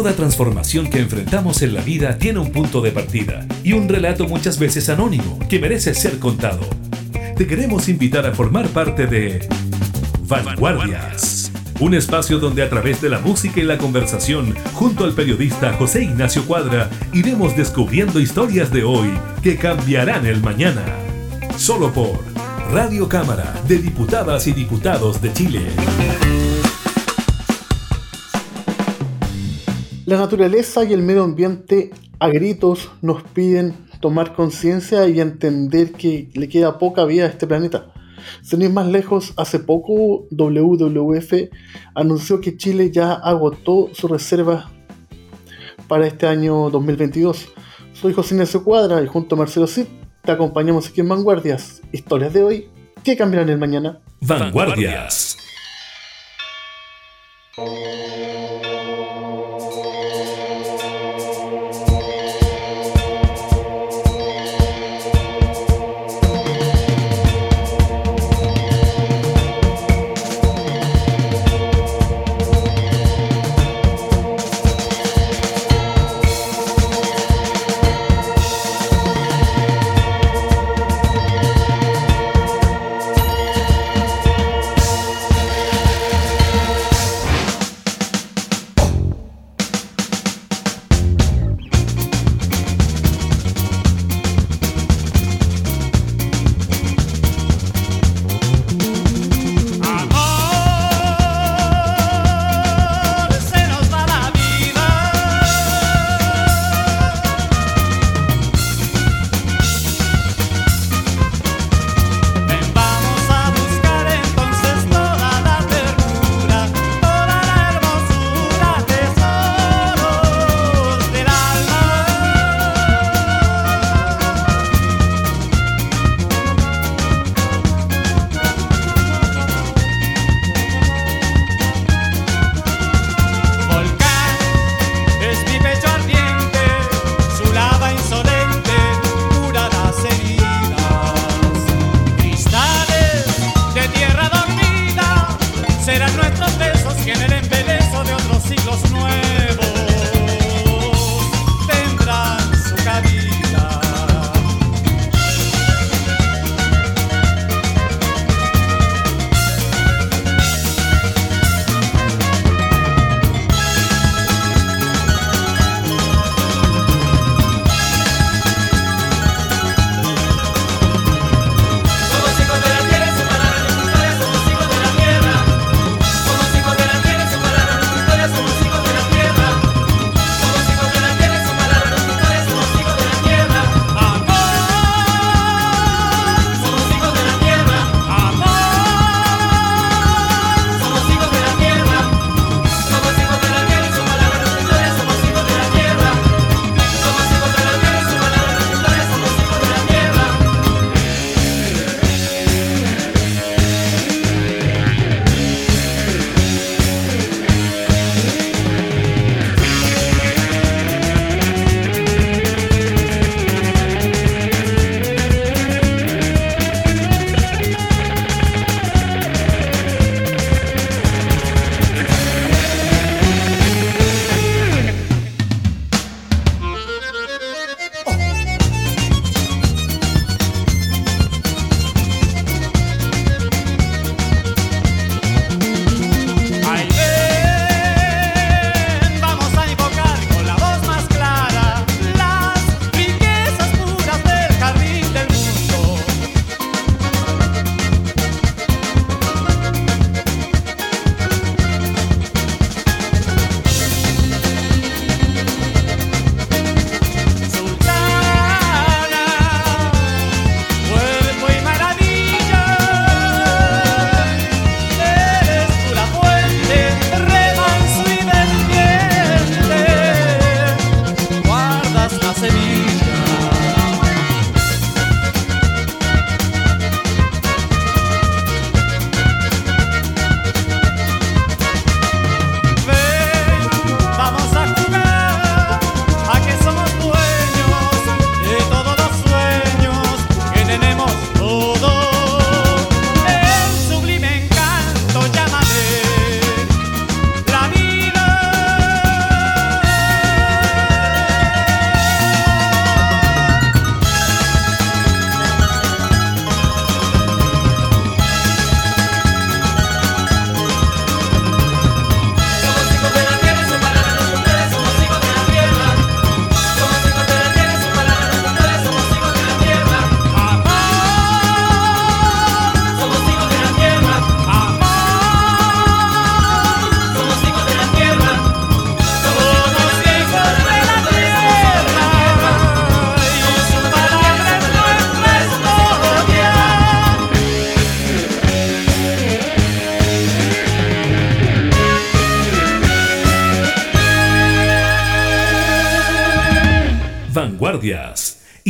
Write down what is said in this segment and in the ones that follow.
Toda transformación que enfrentamos en la vida tiene un punto de partida y un relato muchas veces anónimo que merece ser contado. Te queremos invitar a formar parte de Vanguardias, un espacio donde a través de la música y la conversación, junto al periodista José Ignacio Cuadra, iremos descubriendo historias de hoy que cambiarán el mañana. Solo por Radio Cámara de Diputadas y Diputados de Chile. La naturaleza y el medio ambiente a gritos nos piden tomar conciencia y entender que le queda poca vida a este planeta. Sin ir más lejos, hace poco WWF anunció que Chile ya agotó su reserva para este año 2022. Soy José Ignacio Cuadra y junto a Marcelo Cid te acompañamos aquí en Vanguardias. Historias de hoy que cambiarán el mañana. Vanguardias.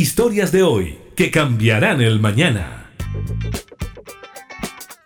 Historias de hoy que cambiarán el mañana.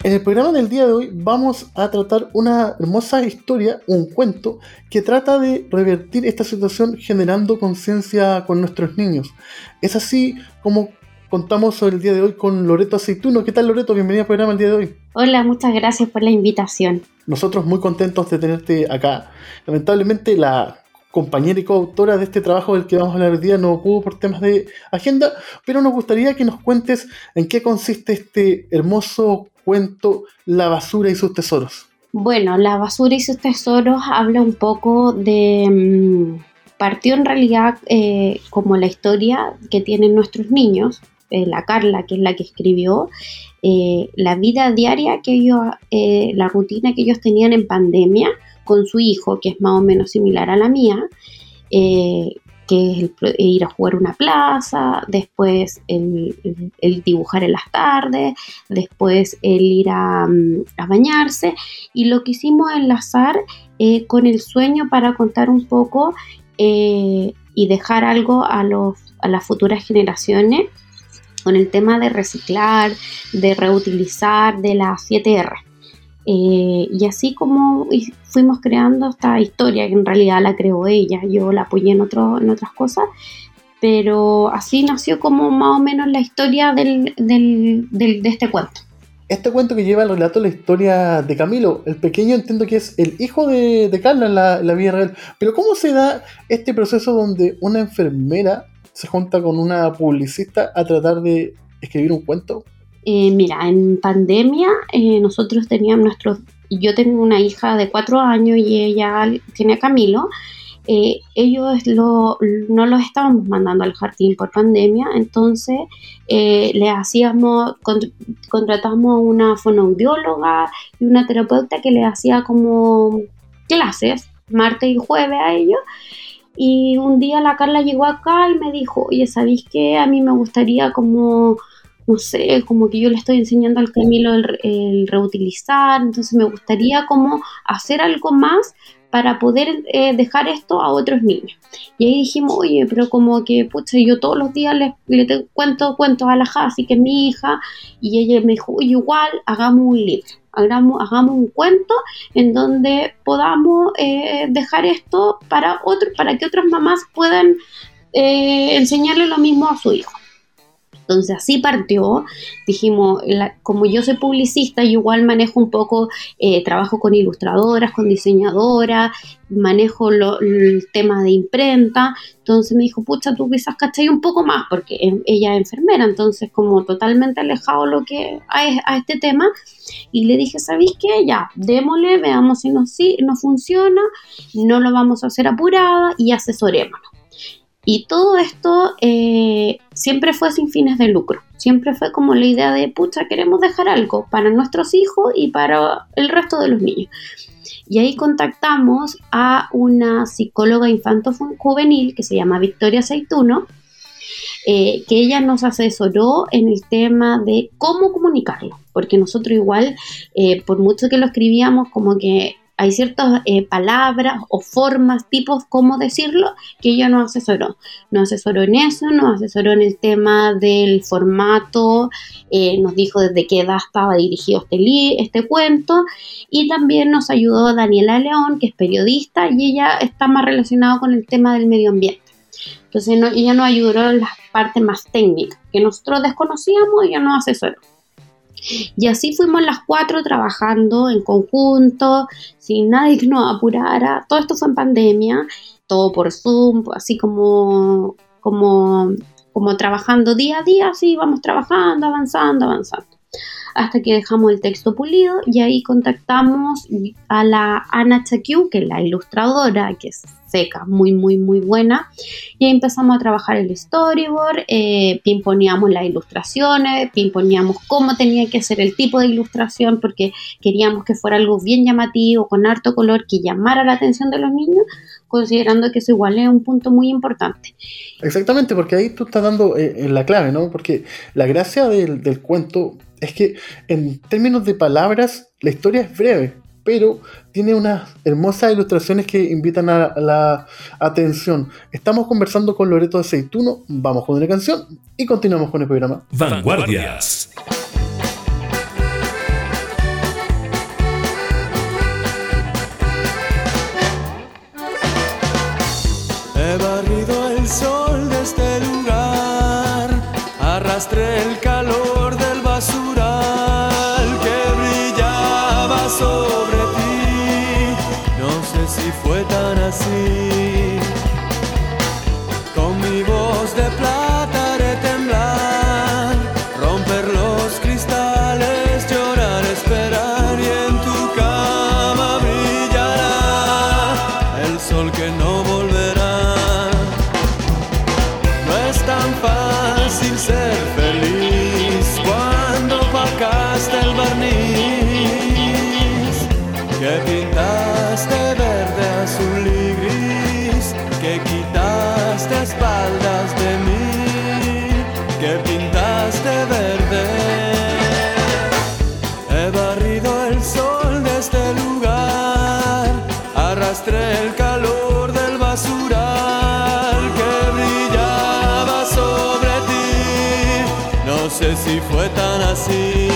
En el programa del día de hoy vamos a tratar una hermosa historia, un cuento, que trata de revertir esta situación generando conciencia con nuestros niños. Es así como contamos el día de hoy con Loreto Aceituno. ¿Qué tal Loreto? Bienvenida al programa el día de hoy. Hola, muchas gracias por la invitación. Nosotros muy contentos de tenerte acá. Lamentablemente la compañera y coautora de este trabajo del que vamos a hablar hoy día no pudo por temas de agenda, pero nos gustaría que nos cuentes en qué consiste este hermoso cuento La basura y sus tesoros. Bueno, La basura y sus tesoros habla un poco de... Mm, partió en realidad eh, como la historia que tienen nuestros niños, eh, la Carla, que es la que escribió, eh, la vida diaria que ellos, la rutina que ellos tenían en pandemia, con su hijo, que es más o menos similar a la mía, eh, que es el, ir a jugar una plaza, después el, dibujar en las tardes, después el ir a, mm, bañarse y lo quisimos enlazar eh, con el sueño para contar un poco eh, y dejar algo a, los, a las futuras generaciones con el tema de reciclar, de reutilizar, de las 7R. Eh, y así como fuimos creando esta historia, que en realidad la creó ella, yo la apoyé en, otro, en otras cosas, pero así nació como más o menos la historia del, del, de este cuento. Este cuento que lleva el relato la historia de Camilo, el pequeño entiendo que es el hijo de, de Carla en la, en la vida real, pero ¿cómo se da este proceso donde una enfermera se junta con una publicista a tratar de escribir un cuento? Eh, mira, en pandemia eh, nosotros teníamos nuestros, yo tengo una hija de cuatro años y ella tiene a Camilo. Eh, ellos no los estábamos mandando al jardín por pandemia, entonces le hacíamos, contratamos una fonoaudióloga y una terapeuta que le hacía como clases martes y jueves a ellos. Y un día la Carla llegó acá y me dijo, oye, ¿sabéis qué? A mí me gustaría como no sé, como que yo le estoy enseñando al Camilo el, reutilizar, entonces me gustaría como hacer algo más para poder eh, dejar esto a otros niños. Y ahí dijimos, oye, pero como que, pucha, yo todos los días le, le cuento cuentos a la Jasi, que mi hija, y ella me dijo, oye, igual, hagamos un libro, hagamos, hagamos un cuento en donde podamos eh, dejar esto para, otro, para que otras mamás puedan eh, enseñarle lo mismo a su hijo. Entonces así partió, dijimos, como yo soy publicista, yo igual manejo un poco, eh, trabajo con ilustradoras, con diseñadoras, manejo el tema de imprenta, entonces me dijo, pucha, tú quizás cachai un poco más, porque ella es enfermera, entonces como totalmente alejado lo que a, este tema, y le dije, ¿sabéis qué? Ya, démosle, veamos si nos, si no funciona, no lo vamos a hacer apurada y asesorémonos. Y todo esto eh, siempre fue sin fines de lucro, siempre fue como la idea de, pucha, queremos dejar algo para nuestros hijos y para el resto de los niños. Y ahí contactamos a una psicóloga infanto-juvenil que se llama Victoria Seituno, eh, que ella nos asesoró en el tema de cómo comunicarlo, porque nosotros igual, eh, por mucho que lo escribíamos, como que hay ciertas eh, palabras o formas, tipos, cómo decirlo, que ella nos asesoró. Nos asesoró en eso, nos asesoró en el tema del formato, eh, nos dijo desde qué edad estaba dirigido este, este cuento y también nos ayudó Daniela León, que es periodista y ella está más relacionada con el tema del medio ambiente. Entonces ella nos ayudó en las partes más técnicas que nosotros desconocíamos y ella nos asesoró. Y así fuimos las cuatro trabajando en conjunto, sin nadie que nos apurara. Todo esto fue en pandemia, todo por Zoom, así como, como, como trabajando día a día, así vamos trabajando, avanzando, avanzando hasta que dejamos el texto pulido y ahí contactamos a la Ana Chakiu, que es la ilustradora, que es seca, muy, muy, muy buena. Y ahí empezamos a trabajar el storyboard, eh, pimponíamos las ilustraciones, pimponíamos cómo tenía que ser el tipo de ilustración, porque queríamos que fuera algo bien llamativo, con harto color, que llamara la atención de los niños, considerando que eso igual es un punto muy importante. Exactamente, porque ahí tú estás dando eh, la clave, ¿no? Porque la gracia del, del cuento es que en términos de palabras, la historia es breve. pero tiene unas hermosas ilustraciones que invitan a la atención. Estamos conversando con Loreto de Aceituno, vamos con una canción y continuamos con el programa. Vanguardias. He barrido el sol de este lugar, arrastré el basural que brillaba sobre ti. No sé si fue tan así.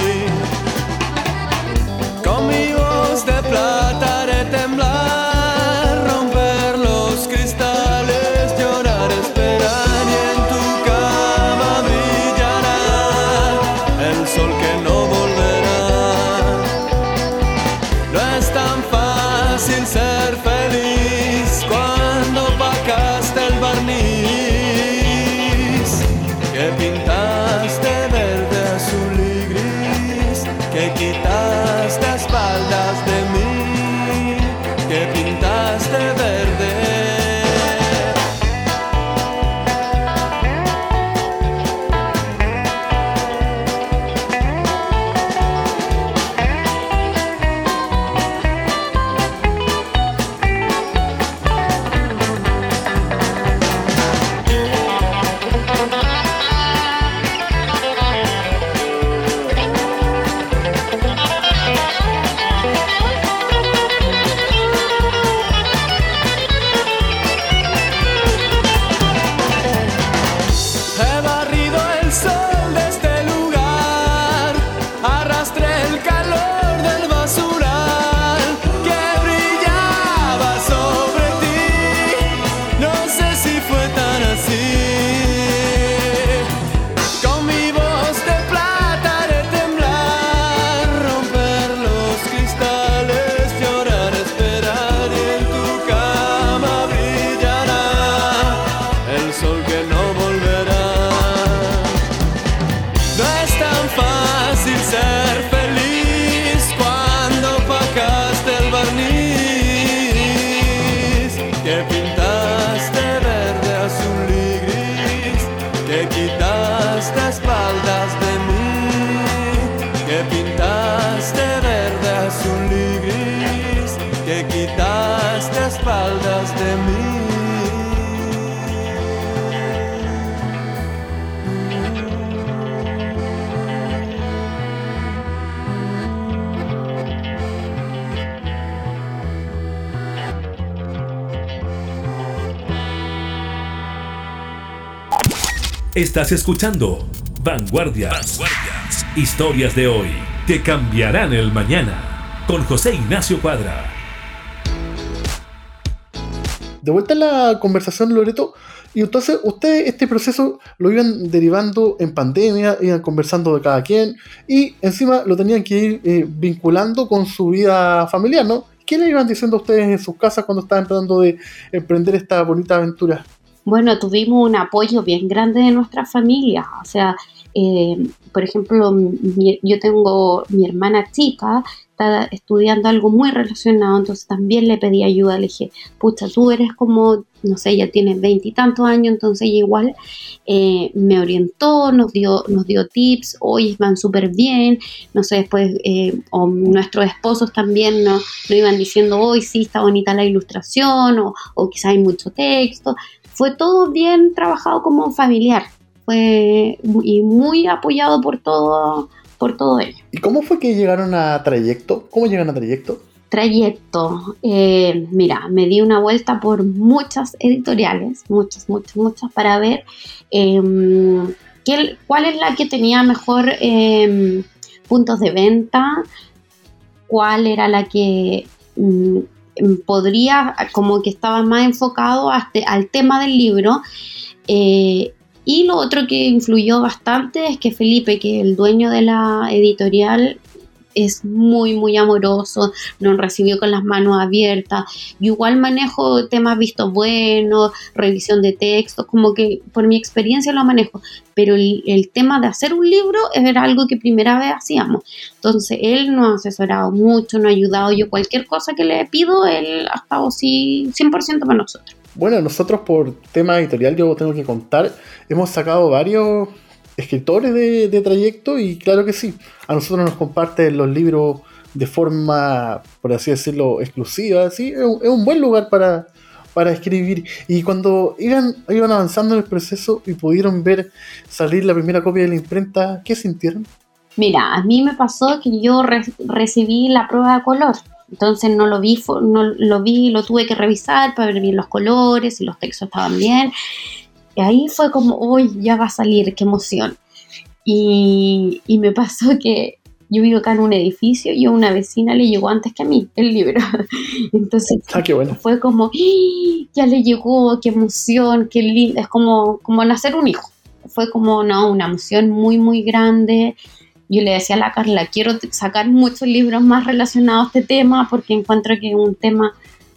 Estás escuchando Vanguardias. Historias de hoy que cambiarán el mañana. Con José Ignacio Cuadra. De vuelta a la conversación, Loreto, y entonces ustedes este proceso lo iban derivando en pandemia, iban conversando de cada quien, y encima lo tenían que ir eh, vinculando con su vida familiar, ¿no? ¿Qué le iban diciendo a ustedes en sus casas cuando estaban tratando de emprender esta bonita aventura? Bueno, tuvimos un apoyo bien grande de nuestra familia. O sea, eh, por ejemplo, mi- yo tengo mi hermana chica, está estudiando algo muy relacionado, entonces también le pedí ayuda. Le dije, pucha, tú eres como, no sé, ella tiene veintitantos años, entonces ella igual eh, me orientó, nos dio, nos dio tips, hoy van súper bien, no sé, después, eh, o nuestros esposos también nos, nos iban diciendo, hoy sí está bonita la ilustración, o, o quizá hay mucho texto. Fue todo bien trabajado como familiar, fue y muy apoyado por todo, por todo ello. ¿Y cómo fue que llegaron a Trayecto? ¿Cómo llegan a Trayecto? trayecto, eh, mira, me di una vuelta por muchas editoriales, muchas, muchas, muchas, para ver em, cuál es la que tenía mejor em, puntos de venta, cuál era la que mm, podría, como que estaba más enfocado al tema del libro. Eh, y lo otro que influyó bastante es que Felipe, que el dueño de la editorial, es muy, muy amoroso, nos recibió con las manos abiertas. Igual manejo temas vistos buenos, revisión de textos, como que por mi experiencia lo manejo, pero el, tema de hacer un libro era algo que primera vez hacíamos. Entonces él nos ha asesorado mucho, nos ha ayudado. Yo cualquier cosa que le pido, él ha estado así 100% para nosotros. Bueno, nosotros por tema editorial, yo tengo que contar, hemos sacado varios escritores de, trayecto y claro que sí, a nosotros nos comparten los libros de forma, por así decirlo, exclusiva, ¿sí? es, un, buen lugar para, para escribir. Y cuando iban, iban avanzando en el proceso y pudieron ver salir la primera copia de la imprenta, ¿qué sintieron? Mira, a mí me pasó que yo recibí la prueba de color. Entonces no lo vi, no lo vi, lo tuve que revisar para ver bien los colores y los textos estaban bien. Y ahí fue como, uy, ya va a salir, qué emoción. Y, y me pasó que yo vivo acá en un edificio y a una vecina le llegó antes que a mí el libro. Entonces ah, qué bueno. fue como, ¡Ah! ya le llegó, qué emoción, qué lindo. Es como, como nacer un hijo. Fue como, no, una emoción muy, muy grande. Yo le decía a la Carla, quiero sacar muchos libros más relacionados a este tema porque encuentro que es un tema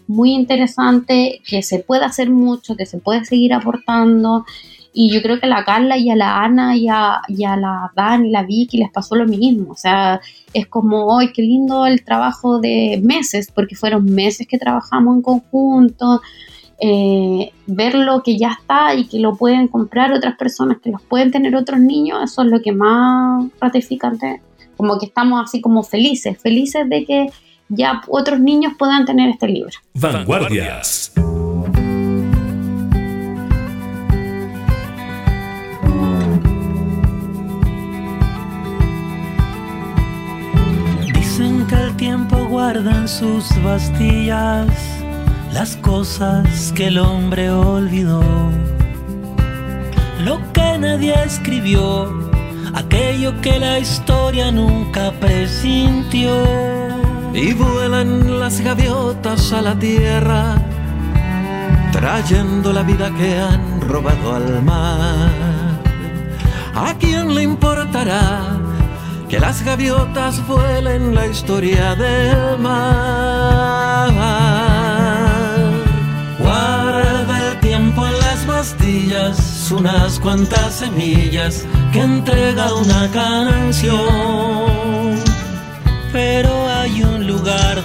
muy interesante, que se puede hacer mucho, que se puede seguir aportando. Y yo creo que a la Carla y a la Ana y a, la Dan y la Vicky les pasó lo mismo. O sea, es como, ¡ay, qué lindo el trabajo de meses! Porque fueron meses que trabajamos en conjunto. Eh, ver lo que ya está y que lo pueden comprar otras personas, que los pueden tener otros niños, eso es lo que más gratificante. Como que estamos así como felices, felices de que ya otros niños puedan tener este libro. Vanguardias. Dicen que el tiempo guarda en sus bastillas las cosas que el hombre olvidó, lo que nadie escribió, aquello que la historia nunca presintió y vuelan las gaviotas a la tierra, trayendo la vida que han robado al mar. ¿A quién le importará que las gaviotas vuelen la historia del mar? Guarda el tiempo en las bastillas, unas cuantas semillas que entrega una canción. Pero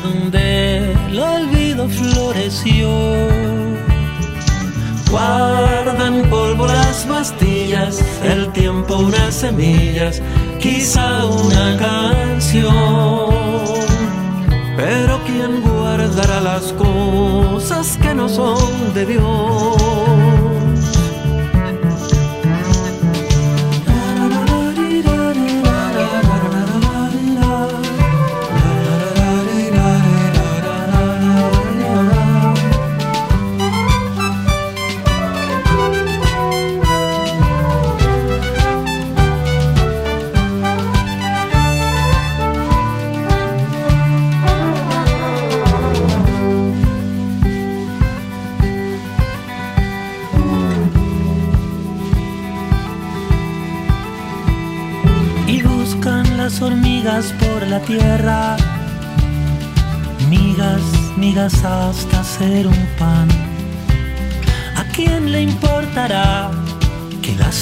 donde el olvido floreció. Guardan polvo las bastillas, el tiempo unas semillas, quizá una canción. Pero ¿quién guardará las cosas que no son de Dios?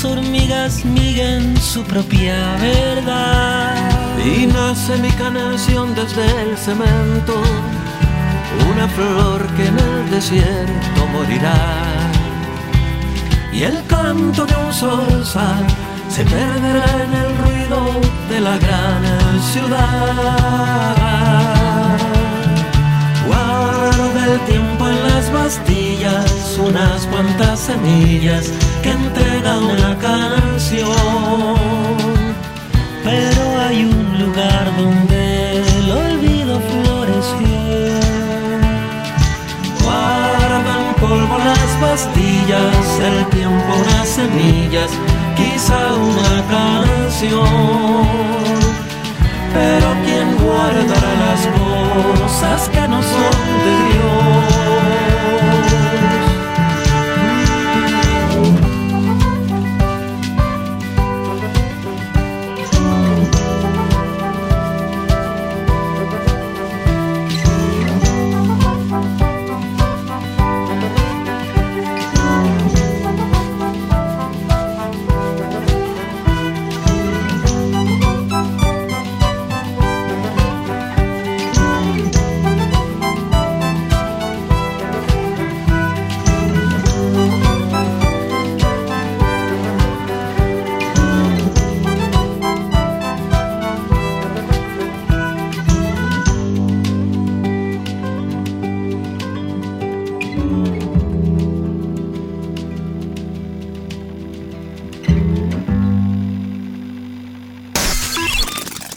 Hormigas miguen su propia verdad? Y nace mi canción desde el cemento, una flor que en el desierto morirá. Y el canto de un sol sal se perderá en el ruido de la gran ciudad. Guarda el tiempo en las bastillas, unas cuantas semillas que entrega una canción. Pero hay un lugar donde el olvido floreció. Guardan polvo las pastillas, el tiempo unas semillas, quizá una canción. Pero quién guardará las cosas que no son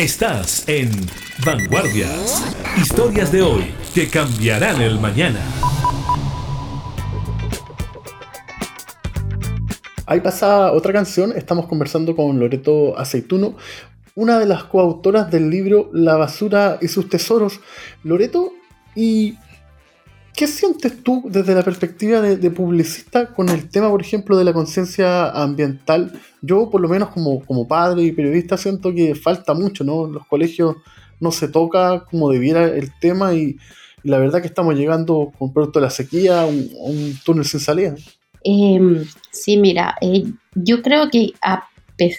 Estás en Vanguardias. Historias de hoy que cambiarán el mañana. Ahí pasa otra canción. Estamos conversando con Loreto Aceituno, una de las coautoras del libro La basura y sus tesoros. Loreto, ¿y qué sientes tú desde la perspectiva de, publicista con el tema, por ejemplo, de la conciencia ambiental? Yo, por lo menos como, como padre y periodista, siento que falta mucho, ¿no? En los colegios no se toca como debiera el tema y, la verdad que estamos llegando con producto de la sequía a un, túnel sin salida. Eh, sí, mira, eh, yo creo que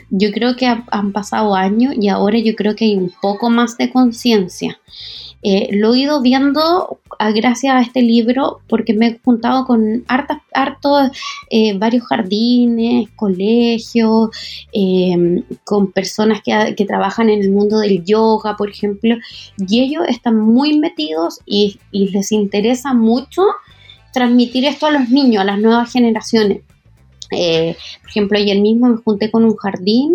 yo creo que ha- han pasado años y ahora yo creo que hay un poco más de conciencia. Eh, lo he ido viendo a- gracias a este libro porque me he juntado con hartas, hartos, eh, varios jardines, colegios, eh, con personas que, trabajan en el mundo del yoga, por ejemplo, y ellos están muy metidos y, y les interesa mucho transmitir esto a los niños, a las nuevas generaciones. Eh, por ejemplo, ayer mismo me junté con un jardín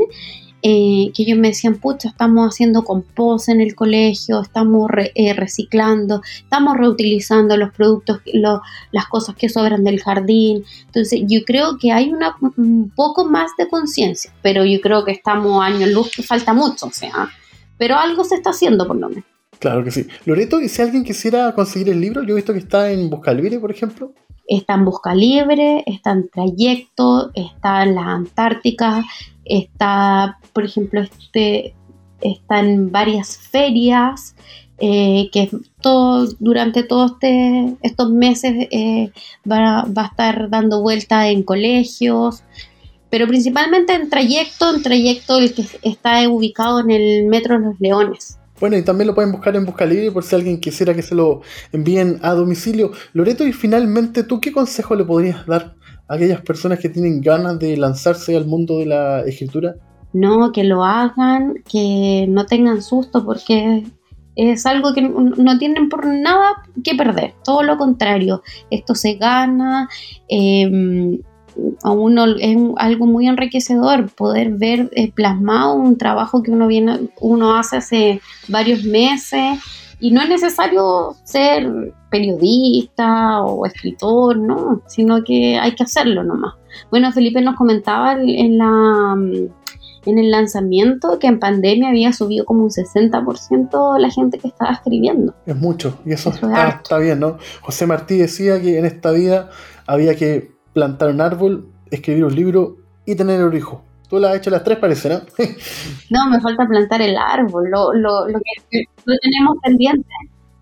eh, que ellos me decían, pucha, estamos haciendo compost en el colegio, estamos re- eh, reciclando, estamos reutilizando los productos, lo- las cosas que sobran del jardín. Entonces, yo creo que hay una, un poco más de conciencia, pero yo creo que estamos años luz, que falta mucho, o sea, pero algo se está haciendo por lo menos. Claro que sí. Loreto, y si alguien quisiera conseguir el libro, yo he visto que está en Busca Libre, por ejemplo. está en Busca Libre, está en Trayecto, está en la Antártica, está, por ejemplo, este, está en varias ferias, eh, que todo, durante todos este, estos meses eh, va, va a estar dando vuelta en colegios, pero principalmente en Trayecto, en Trayecto el que está ubicado en el Metro Los Leones. Bueno, y también lo pueden buscar en Busca Libre por si alguien quisiera que se lo envíen a domicilio. Loreto, y finalmente, ¿tú qué consejo le podrías dar aquellas personas que tienen ganas de lanzarse al mundo de la escritura? No, que lo hagan, que no tengan susto porque es algo que no tienen por nada que perder, todo lo contrario, esto se gana, eh, es algo muy enriquecedor poder ver eh, plasmado un trabajo que uno viene, uno hace hace varios meses y no es necesario ser periodista o escritor, no, sino que hay que hacerlo nomás. Bueno, Felipe nos comentaba en la en el lanzamiento que en pandemia había subido como un 60% la gente que estaba escribiendo. Es mucho, y eso, Eso es está, está bien, ¿no? José Martí decía que en esta vida había que plantar un árbol, escribir un libro y tener un hijo. Tú lo has hecho las tres, parece, ¿no? No, me falta plantar el árbol, lo, lo, lo que lo tenemos pendiente,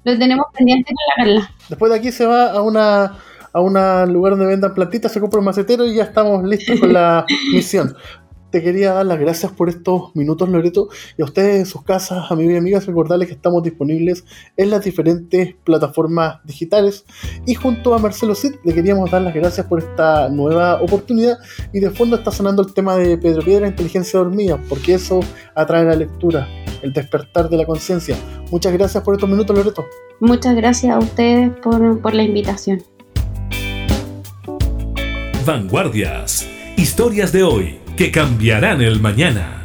lo tenemos pendiente con la Carla. Después de aquí se va a una a un lugar donde vendan plantitas, se compra un macetero y ya estamos listos con la misión. Te quería dar las gracias por estos minutos, Loreto, y a ustedes en sus casas, amigos y amigas, recordarles que estamos disponibles en las diferentes plataformas digitales. Y junto a Marcelo Cid le queríamos dar las gracias por esta nueva oportunidad. Y de fondo está sonando el tema de Pedro Piedra, Inteligencia Dormida, porque eso atrae la lectura, el despertar de la conciencia. Muchas gracias por estos minutos, Loreto. Muchas gracias a ustedes por, por la invitación. Vanguardias. Historias de hoy que cambiarán el mañana.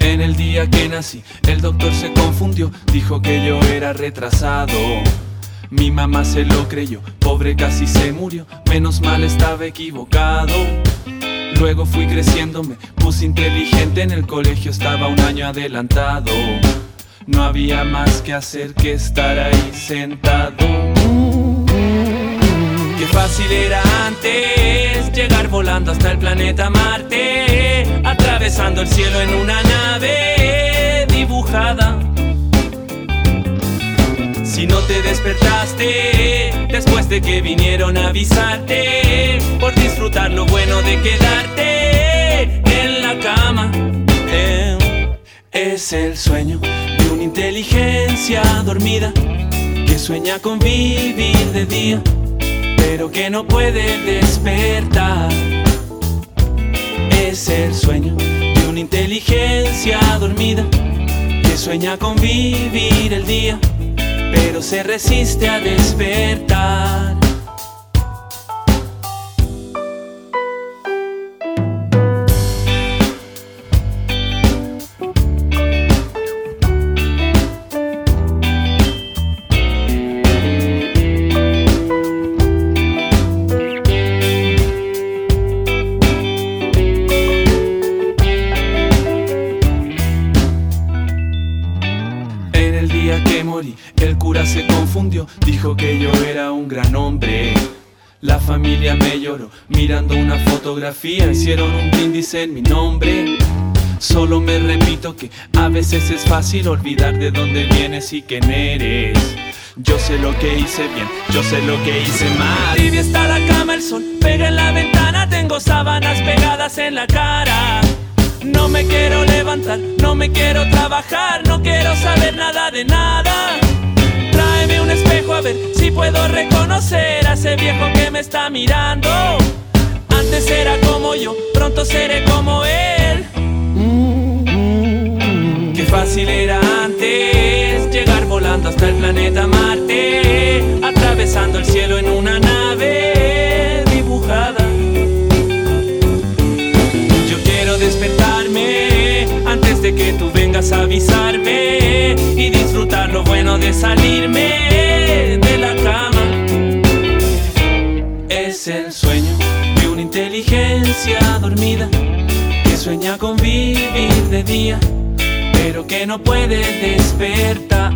En el día que nací, el doctor se confundió, dijo que yo era retrasado. Mi mamá se lo creyó, pobre casi se murió, menos mal estaba equivocado. Luego fui creciendo, me puse inteligente, en el colegio estaba un año adelantado. No había más que hacer que estar ahí sentado. Qué fácil era antes llegar volando hasta el planeta Marte, atravesando el cielo en una nave dibujada. Si no te despertaste después de que vinieron a avisarte por disfrutar lo bueno de quedarte en la cama. Eh, es el sueño de una inteligencia dormida que sueña con vivir de día, pero que no puede despertar. Es el sueño de una inteligencia dormida que sueña con vivir el día pero se resiste a despertar. Hicieron un brindis en mi nombre. Solo me repito que a veces es fácil olvidar de dónde vienes y quién eres. Yo sé lo que hice bien, yo sé lo que hice mal. Tibia está la cama, el sol pega en la ventana, tengo sábanas pegadas en la cara. No me quiero levantar, no me quiero trabajar, no quiero saber nada de nada. Tráeme un espejo a ver si puedo reconocer a ese viejo que me está mirando. Antes era como yo, pronto seré como él. Qué fácil era antes llegar volando hasta el planeta Marte, atravesando el cielo en una nave dibujada. Yo quiero despertarme antes de que tú vengas a avisarme y disfrutar lo bueno de salirme dormida que sueña con vivir de día, pero que no puede despertar.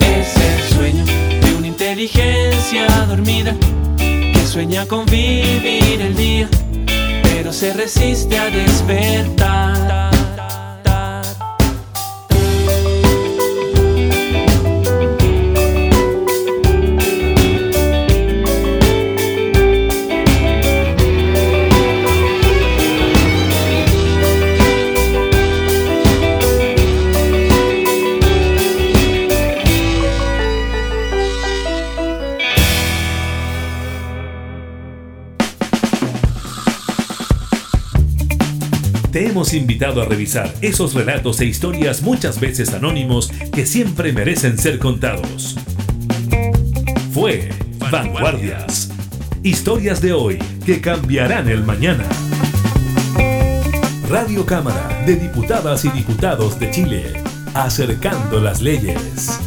Es el sueño de una inteligencia dormida que sueña con vivir el día pero se resiste a despertar. Invitado a revisar esos relatos e historias muchas veces anónimos que siempre merecen ser contados. Fue Vanguardias. Historias de hoy que cambiarán el mañana. Radio Cámara de Diputadas y Diputados de Chile. Acercando las leyes.